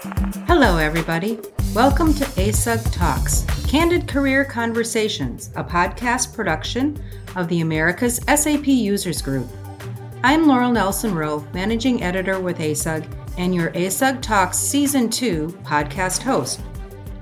Hello, everybody. Welcome to ASUG Talks, Candid Career Conversations, a podcast production of the America's SAP Users Group. I'm Laurel Nelson Rowe, Managing Editor with ASUG and your ASUG Talks Season 2 podcast host.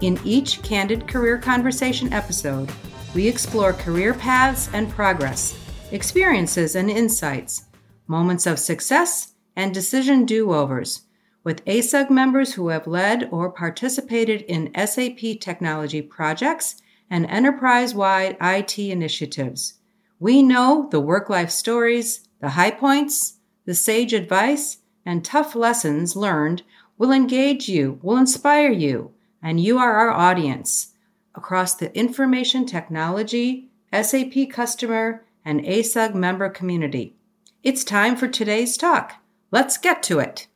In each Candid Career Conversation episode, we explore career paths and progress, experiences and insights, moments of success, and decision do overs with ASUG members who have led or participated in SAP technology projects and enterprise wide IT initiatives. We know the work life stories, the high points, the sage advice, and tough lessons learned will engage you, will inspire you, and you are our audience across the information technology, SAP customer, and ASUG member community. It's time for today's talk. Let's get to it.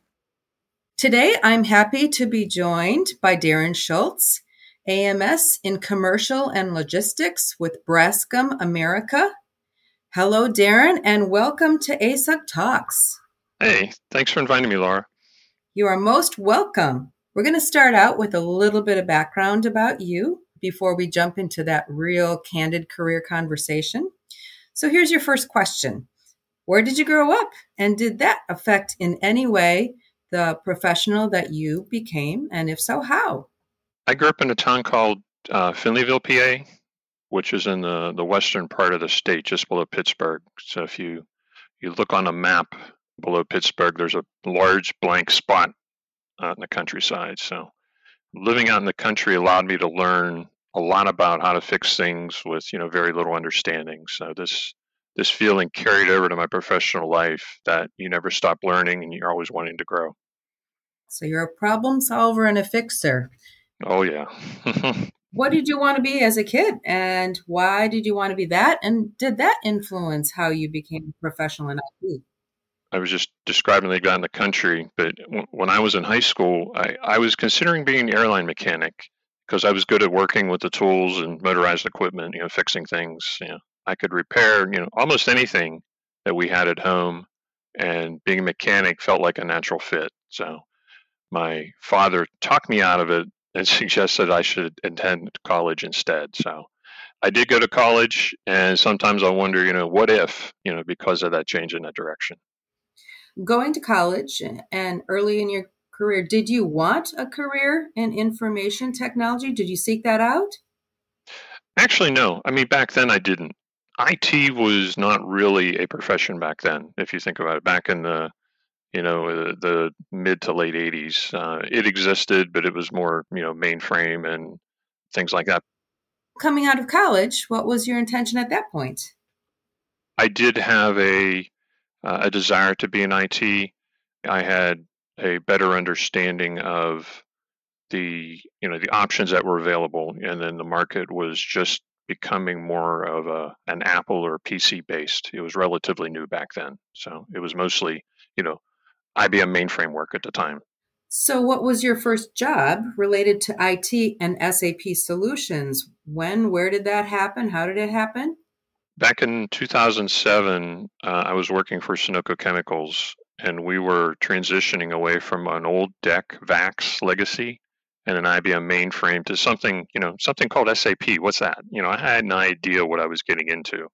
Today, I'm happy to be joined by Darin Schultz, AMS in Commercial and Logistics with Braskem America. Hello, Darin, and welcome to ASUG Talks. Hey, thanks for inviting me, Laura. You are most welcome. We're going to start out with a little bit of background about you before we jump into that real candid career conversation. So here's your first question Where did you grow up? And did that affect in any way the professional that you became? And if so, how? I grew up in a town called uh, Finleyville, PA, which is in the, the western part of the state, just below Pittsburgh. So if you you look on a map below Pittsburgh, there's a large blank spot out in the countryside. So living out in the country allowed me to learn a lot about how to fix things with you know very little understanding. So this this feeling carried over to my professional life that you never stop learning and you're always wanting to grow. So you're a problem solver and a fixer. Oh yeah. what did you want to be as a kid and why did you want to be that and did that influence how you became a professional in IT? I was just describing they got in the country, but when I was in high school, I, I was considering being an airline mechanic because I was good at working with the tools and motorized equipment, you know, fixing things. You know, I could repair, you know, almost anything that we had at home, and being a mechanic felt like a natural fit. So my father talked me out of it and suggested I should attend college instead. So I did go to college, and sometimes I wonder, you know, what if, you know, because of that change in that direction going to college and early in your career, did you want a career in information technology? Did you seek that out? Actually, no. I mean, back then I didn't. IT was not really a profession back then. If you think about it, back in the you know uh, the mid to late 80s, uh, it existed, but it was more you know mainframe and things like that. Coming out of college, what was your intention at that point? I did have a uh, a desire to be in IT. I had a better understanding of the you know the options that were available, and then the market was just becoming more of a an Apple or PC based. It was relatively new back then, so it was mostly you know IBM mainframe work at the time. So, what was your first job related to IT and SAP solutions? When, where did that happen? How did it happen? Back in 2007, uh, I was working for Sunoco Chemicals, and we were transitioning away from an old DEC VAX legacy and an IBM mainframe to something, you know, something called SAP. What's that? You know, I had no idea what I was getting into.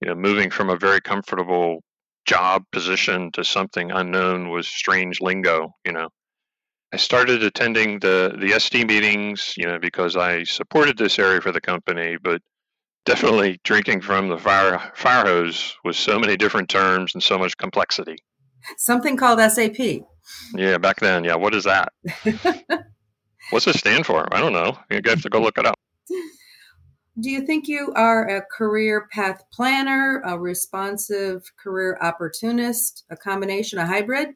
You know, moving from a very comfortable job position to something unknown was strange lingo. You know, I started attending the the SD meetings, you know, because I supported this area for the company, but definitely drinking from the fire fire hose with so many different terms and so much complexity. Something called SAP. Yeah, back then. Yeah, what is that? What's it stand for? I don't know. You have to go look it up. Do you think you are a career path planner, a responsive career opportunist, a combination, a hybrid?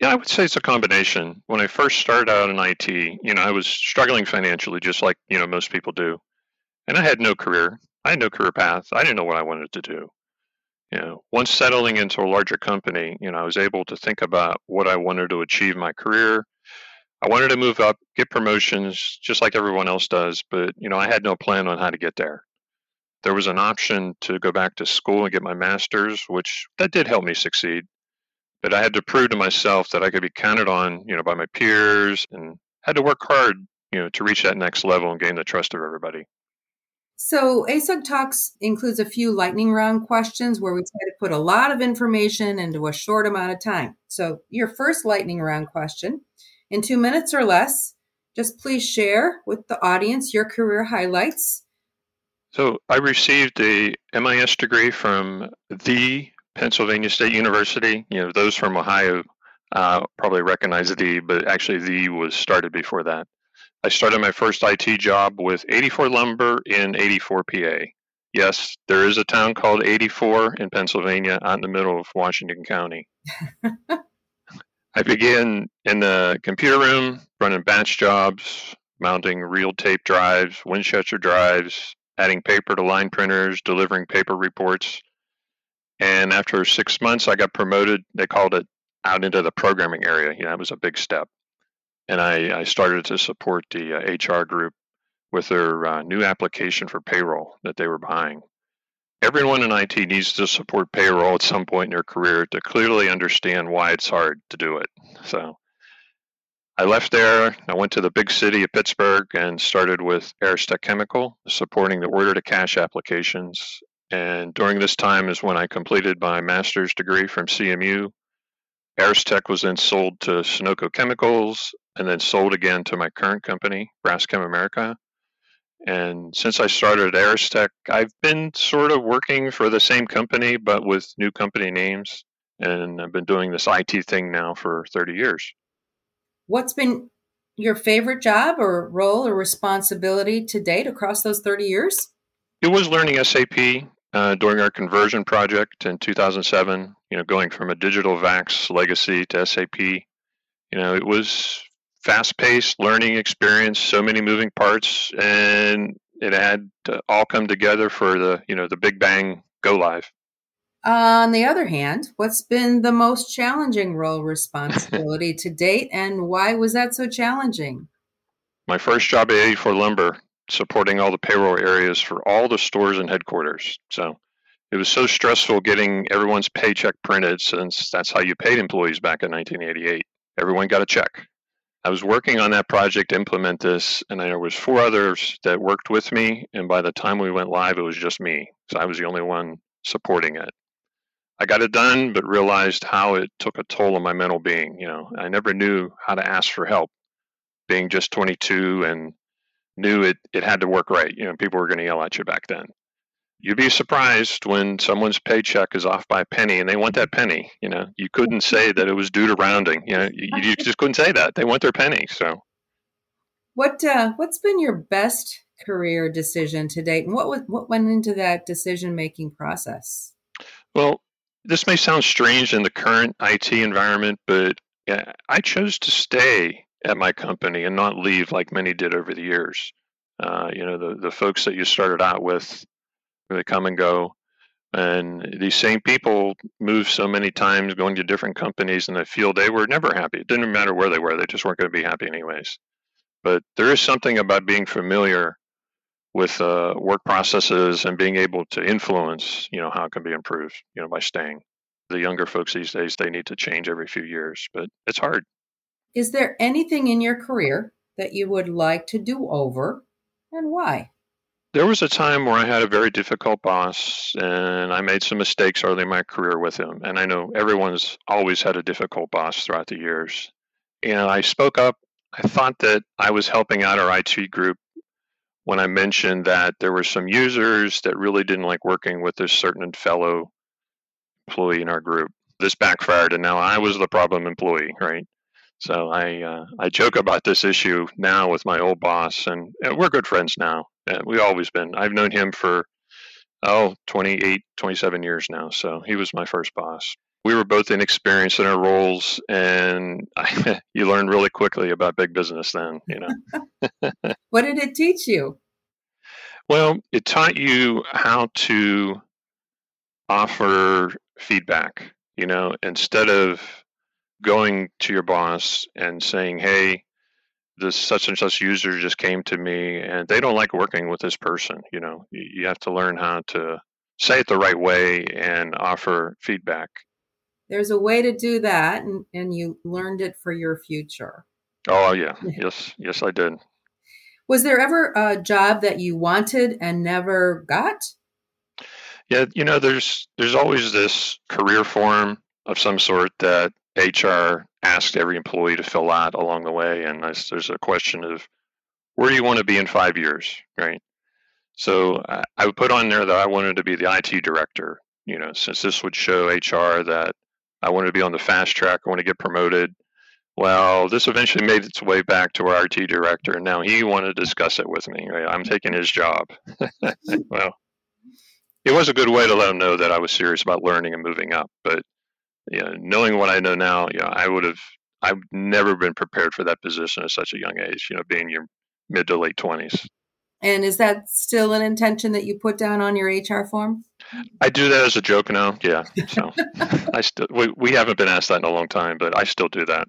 Yeah, I would say it's a combination. When I first started out in IT, you know, I was struggling financially, just like you know most people do, and I had no career. I had no career path. I didn't know what I wanted to do. You know, once settling into a larger company, you know, I was able to think about what I wanted to achieve in my career. I wanted to move up, get promotions, just like everyone else does, but you know, I had no plan on how to get there. There was an option to go back to school and get my master's, which that did help me succeed. But I had to prove to myself that I could be counted on, you know, by my peers and had to work hard, you know, to reach that next level and gain the trust of everybody. So ASUG Talks includes a few lightning round questions where we try to put a lot of information into a short amount of time. So your first lightning round question, in two minutes or less, just please share with the audience your career highlights. So I received a MIS degree from the Pennsylvania State University. You know, those from Ohio uh, probably recognize the, but actually the was started before that. I started my first IT job with 84 Lumber in 84 PA. Yes, there is a town called 84 in Pennsylvania out in the middle of Washington County. I began in the computer room running batch jobs, mounting reel tape drives, Winchester drives, adding paper to line printers, delivering paper reports. And after six months, I got promoted. They called it out into the programming area. You know, it was a big step and I, I started to support the uh, HR group with their uh, new application for payroll that they were buying. Everyone in IT needs to support payroll at some point in their career to clearly understand why it's hard to do it. So I left there. I went to the big city of Pittsburgh and started with Aristech Chemical, supporting the order to cash applications. And during this time is when I completed my master's degree from CMU. Aristech was then sold to Sunoco Chemicals, and then sold again to my current company, Braskem America. And since I started at Aristech, I've been sort of working for the same company, but with new company names. And I've been doing this IT thing now for 30 years. What's been your favorite job or role or responsibility to date across those 30 years? It was learning SAP uh, during our conversion project in 2007, you know, going from a digital VAX legacy to SAP. You know, it was fast paced learning experience, so many moving parts, and it had to all come together for the you know the big bang go live. On the other hand, what's been the most challenging role responsibility to date, and why was that so challenging? My first job at 84 Lumber, supporting all the payroll areas for all the stores and headquarters. So it was so stressful getting everyone's paycheck printed since that's how you paid employees back in 1988. Everyone got a check. I was working on that project implement this, and there was four others that worked with me. And by the time we went live, it was just me. So I was the only one supporting it. I got it done, but realized how it took a toll on my mental being. You know, I never knew how to ask for help, being just 22, and knew it it had to work right. You know, people were going to yell at you back then you'd be surprised when someone's paycheck is off by a penny and they want that penny you know? You couldn't say that it was due to rounding you know? You, you just couldn't say that. They want their penny so. What uh, what's been your best career decision to date? And what was what went into that decision making process? Well this may sound strange in the current IT environment but I chose to stay at my company and not leave like many did over the years. Uh, you know the, the folks that you started out with they come and go. And these same people move so many times going to different companies and the feel they were never happy. It didn't matter where they were, they just weren't going to be happy anyways. But there is something about being familiar with uh, work processes and being able to influence, you know, how it can be improved, you know, by staying. The younger folks these days, they need to change every few years, but it's hard. Is there anything in your career that you would like to do over and why? There was a time where I had a very difficult boss, and I made some mistakes early in my career with him. And I know everyone's always had a difficult boss throughout the years. And I spoke up. I thought that I was helping out our IT group when I mentioned that there were some users that really didn't like working with this certain fellow employee in our group. This backfired, and now I was the problem employee, right? So I uh, I joke about this issue now with my old boss, and, and we're good friends now. And we've always been. I've known him for, oh, 28, 27 years now. So he was my first boss. We were both inexperienced in our roles, and I, you learn really quickly about big business then, you know. what did it teach you? Well, it taught you how to offer feedback, you know, instead of going to your boss and saying, hey, this such and such user just came to me and they don't like working with this person you know? You, have to learn how to say it the right way and offer feedback. There's a way to do that and, and you learned it for your future. Oh yeah, yes, yes, I did. Was there ever a job that you wanted and never got? Yeah, you know, there's there's always this career form of some sort that HR asks every employee to fill out along the way, and there's a question of where do you want to be in five years, right? So I would put on there that I wanted to be the IT director, you know, since this would show HR that I wanted to be on the fast track, I want to get promoted. Well, this eventually made its way back to our IT director, and now he wanted to discuss it with me. Right? I'm taking his job. well, it was a good way to let him know that I was serious about learning and moving up. But you know, knowing what I know now, yeah, I would have I've never been prepared for that position at such a young age. You know, being your mid to late twenties. And is that still an intention that you put down on your HR form? I do that as a joke now. Yeah. So I still we, we haven't been asked that in a long time, but I still do that.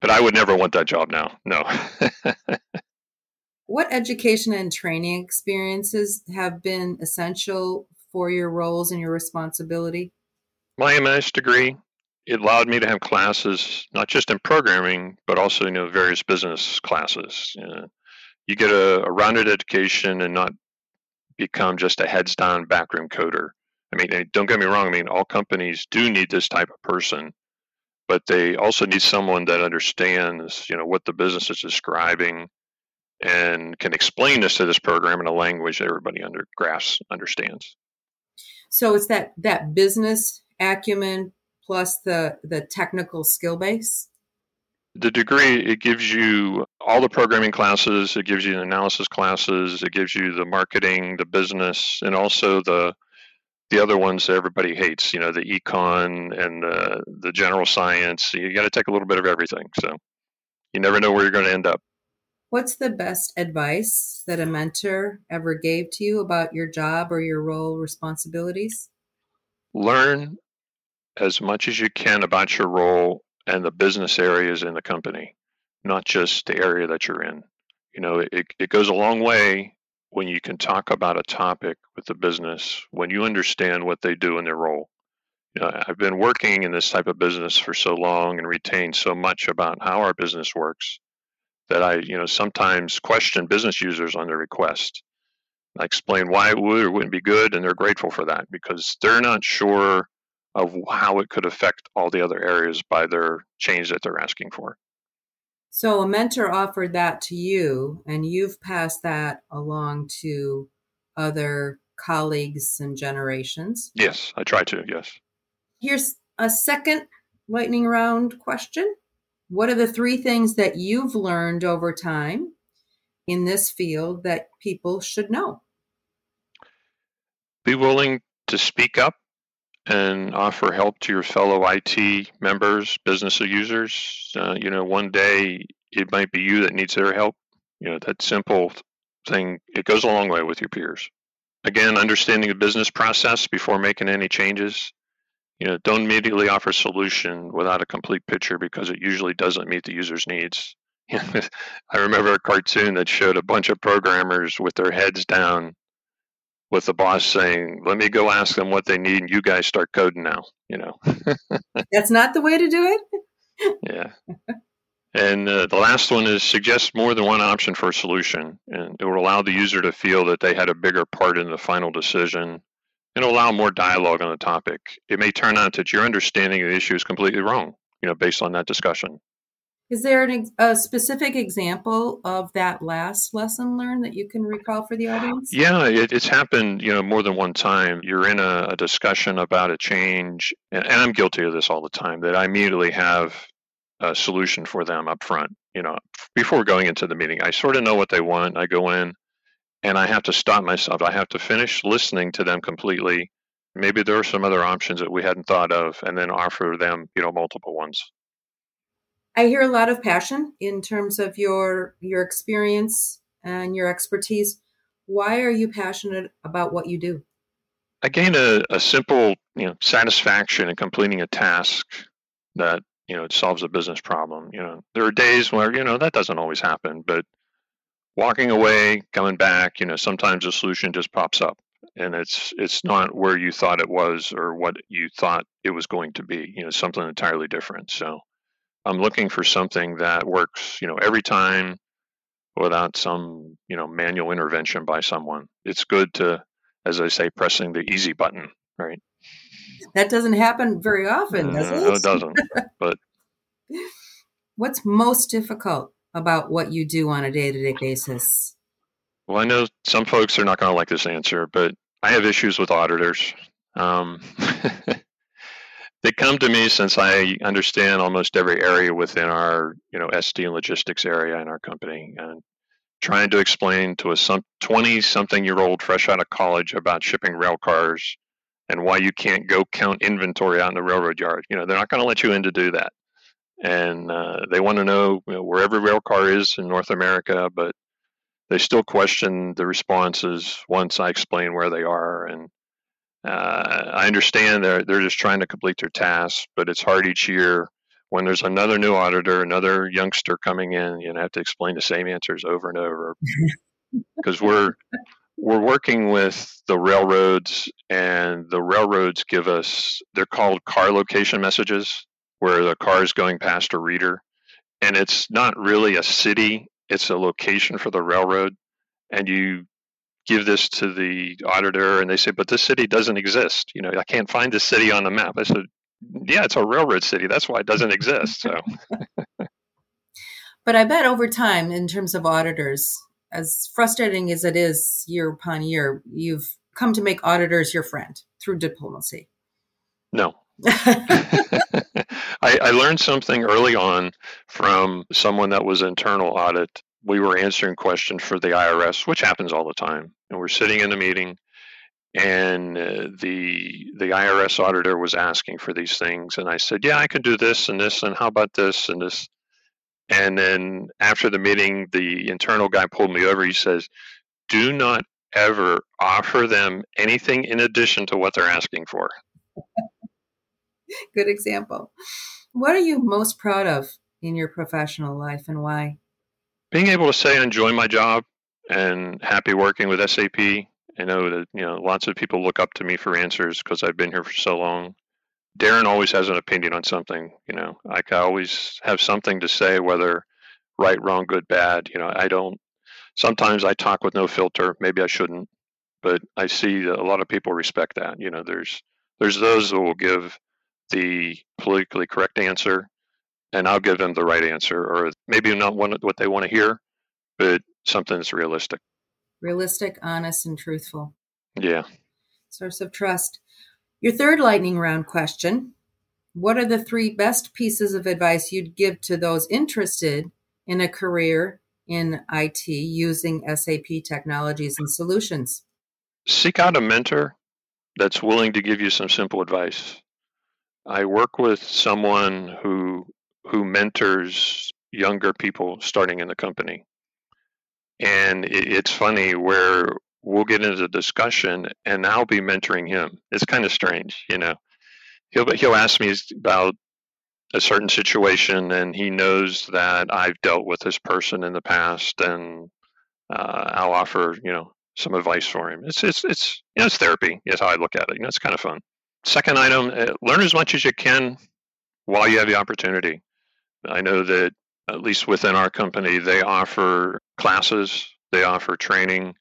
But I would never want that job now. No. what education and training experiences have been essential for your roles and your responsibility? My MS degree it allowed me to have classes not just in programming but also you know various business classes. You, know, you get a, a, rounded education and not become just a heads down backroom coder. I mean don't get me wrong i mean all companies do need this type of person but they also need someone that understands you know what the business is describing and can explain this to this program in a language that everybody under grasps understands. So it's that that business acumen plus the the technical skill base? The degree it gives you all the programming classes, it gives you the analysis classes, it gives you the marketing, the business, and also the the other ones that everybody hates, you know, the econ and the the general science. You got to take a little bit of everything. So you never know where you're going to end up. What's the best advice that a mentor ever gave to you about your job or your role responsibilities? Learn as much as you can about your role and the business areas in the company, not just the area that you're in. You know, it, it goes a long way when you can talk about a topic with the business, when you understand what they do in their role. You know, I've been working in this type of business for so long and retained so much about how our business works that I, you know, sometimes question business users on their request. I explain why it would or wouldn't be good, and they're grateful for that because they're not sure of how it could affect all the other areas by their change that they're asking for. So a mentor offered that to you, and you've passed that along to other colleagues and generations. Yes, I try to, yes. Here's a second lightning round question. What are the three things that you've learned over time in this field that people should know? Be willing to speak up and offer help to your fellow IT members, business users. Uh, you know, one day it might be you that needs their help. You know, that simple thing, it goes a long way with your peers. Again, understanding the business process before making any changes. You know, don't immediately offer a solution without a complete picture because it usually doesn't meet the user's needs. I remember a cartoon that showed a bunch of programmers with their heads down with the boss saying, "Let me go ask them what they need, and you guys start coding now." You know, that's not the way to do it. yeah. And uh, the last one is suggest more than one option for a solution, and it will allow the user to feel that they had a bigger part in the final decision, and allow more dialogue on the topic. It may turn out that your understanding of the issue is completely wrong, you know, based on that discussion. Is there an, a specific example of that last lesson learned that you can recall for the audience? Yeah, it, it's happened, you know, more than one time. You're in a, a discussion about a change, and, and, I'm guilty of this all the time. That I immediately have a solution for them up front. You know, before going into the meeting, I sort of know what they want. I go in, and I have to stop myself. I have to finish listening to them completely. Maybe there are some other options that we hadn't thought of, and then offer them, you know, multiple ones. I hear a lot of passion in terms of your your experience and your expertise. Why are you passionate about what you do? I gain a, a simple, you know, satisfaction in completing a task that you know solves a business problem. You know, there are days where you know that doesn't always happen, but walking away, coming back, you know, sometimes a solution just pops up, and it's it's not where you thought it was or what you thought it was going to be. You know, something entirely different. So I'm looking for something that works, you know, every time without some, you know, manual intervention by someone. It's good to, as I say, pressing the easy button, right? That doesn't happen very often, does Uh, it? No, it doesn't. but What's most difficult about what you do on a day to day basis? well, I know some folks are not going to like this answer, but I have issues with auditors. Um, they come to me since I understand almost every area within our, you know, SD and logistics area in our company, and trying to explain to a some 20 something year old fresh out of college about shipping rail cars and why you can't go count inventory out in the railroad yard. You know, they're not going to let you in to do that. And uh, they want to know, you know where every rail car is in North America, but they still question the responses once I explain where they are. And uh, I understand they're they're just trying to complete their tasks, but it's hard each year when there's another new auditor, another youngster coming in. You know, have to explain the same answers over and over because we're we're working with the railroads, and the railroads give us they're called car location messages, where the car is going past a reader, and it's not really a city; it's a location for the railroad, and you give this to the auditor and they say but this city doesn't exist. You know i can't find this city on the map. I said yeah it's a railroad city. That's why it doesn't exist so. But I bet over time, in terms of auditors, as frustrating as it is year upon year, you've come to make auditors your friend through diplomacy. no. I, I learned something early on from someone that was internal audit we were answering questions for the irs which happens all the time and we're sitting in a meeting and uh, the the irs auditor was asking for these things and i said yeah i can do this and this and how about this and this and then after the meeting, the internal guy pulled me over. He says, Do not ever offer them anything in addition to what they're asking for. Good example. What are you most proud of in your professional life and why? Being able to say I enjoy my job and happy working with SAP. I know that you know lots of people look up to me for answers because I've been here for so long. Darin always has an opinion on something. You know, I always have something to say, whether right, wrong, good, bad. You know, I don't. Sometimes I talk with no filter. Maybe I shouldn't, but I see that a lot of people respect that. You know, there's there's those that will give the politically correct answer, and I'll give them the right answer, or maybe not one what they want to hear, but something that's realistic. Realistic, honest, and truthful. Yeah. Source of trust. Your third lightning round question What are the three best pieces of advice you'd give to those interested in a career in IT using SAP technologies and solutions? Seek out a mentor that's willing to give you some simple advice. I work with someone who who mentors younger people starting in the company. And it's funny where we'll get into discussion and I'll be mentoring him. It's kind of strange, you know. He'll he'll ask me about a certain situation and he knows that I've dealt with this person in the past and uh, I'll offer, you know, some advice for him. It's it's it's you know, it's therapy. Is how I look at it. You know, it's kind of fun. Second item: uh, learn as much as you can while you have the opportunity. I know that at least within our company, they offer classes, they offer training.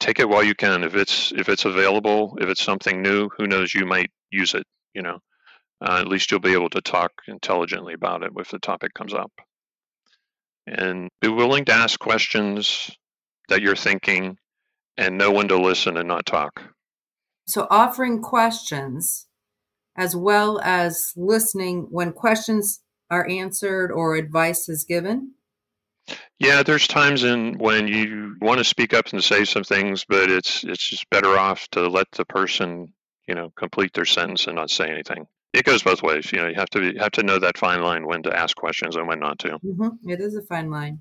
Take it while you can. If it's if it's available, if it's something new, who knows? You might use it. You know, uh, at least you'll be able to talk intelligently about it if the topic comes up. And be willing to ask questions that you're thinking and know when to listen and not talk. So, offering questions as well as listening when questions are answered or advice is given. Yeah, there's times in when you want to speak up and say some things, but it's it's just better off to let the person, you know, complete their sentence and not say anything. It goes both ways. You know, you have to be, have to know that fine line when to ask questions and when not to. Mm-hmm. It is a fine line.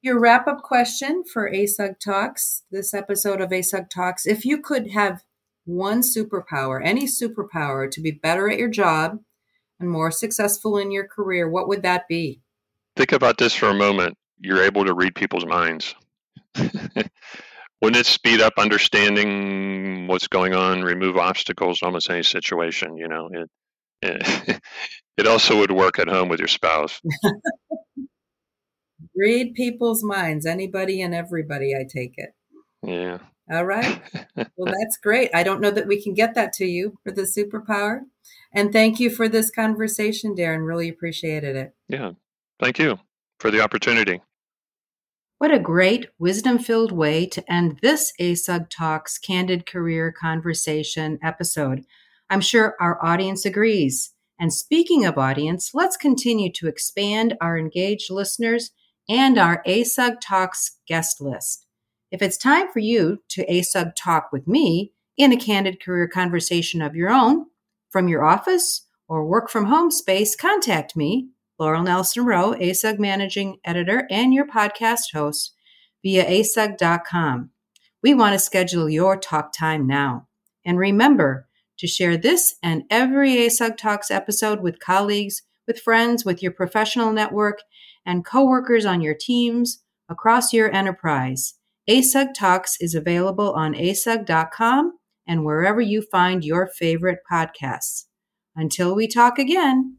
Your wrap up question for ASUG Talks, this episode of ASUG Talks. If you could have one superpower, any superpower to be better at your job and more successful in your career, what would that be? Think about this for a moment. You're able to read people's minds. Wouldn't it speed up understanding what's going on, remove obstacles in almost any situation? You know, it, it It also would work at home with your spouse. Read people's minds, anybody and everybody, I take it. Yeah. All right. well, that's great. I don't know that we can get that to you for the superpower. And thank you for this conversation, Darin. Really appreciated it. Yeah. Thank you for the opportunity. What a great wisdom filled way to end this ASUG Talks Candid Career Conversation episode. I'm sure our audience agrees. And speaking of audience, let's continue to expand our engaged listeners and our ASUG Talks guest list. If it's time for you to ASUG talk with me in a candid career conversation of your own, from your office or work from home space, contact me, Laurel Nelson Rowe, ASUG Managing Editor and your podcast host, via asug.com. We want to schedule your talk time now. And remember to share this and every ASUG Talks episode with colleagues, with friends, with your professional network, and coworkers on your teams across your enterprise. ASUG Talks is available on asug.com and wherever you find your favorite podcasts. Until we talk again,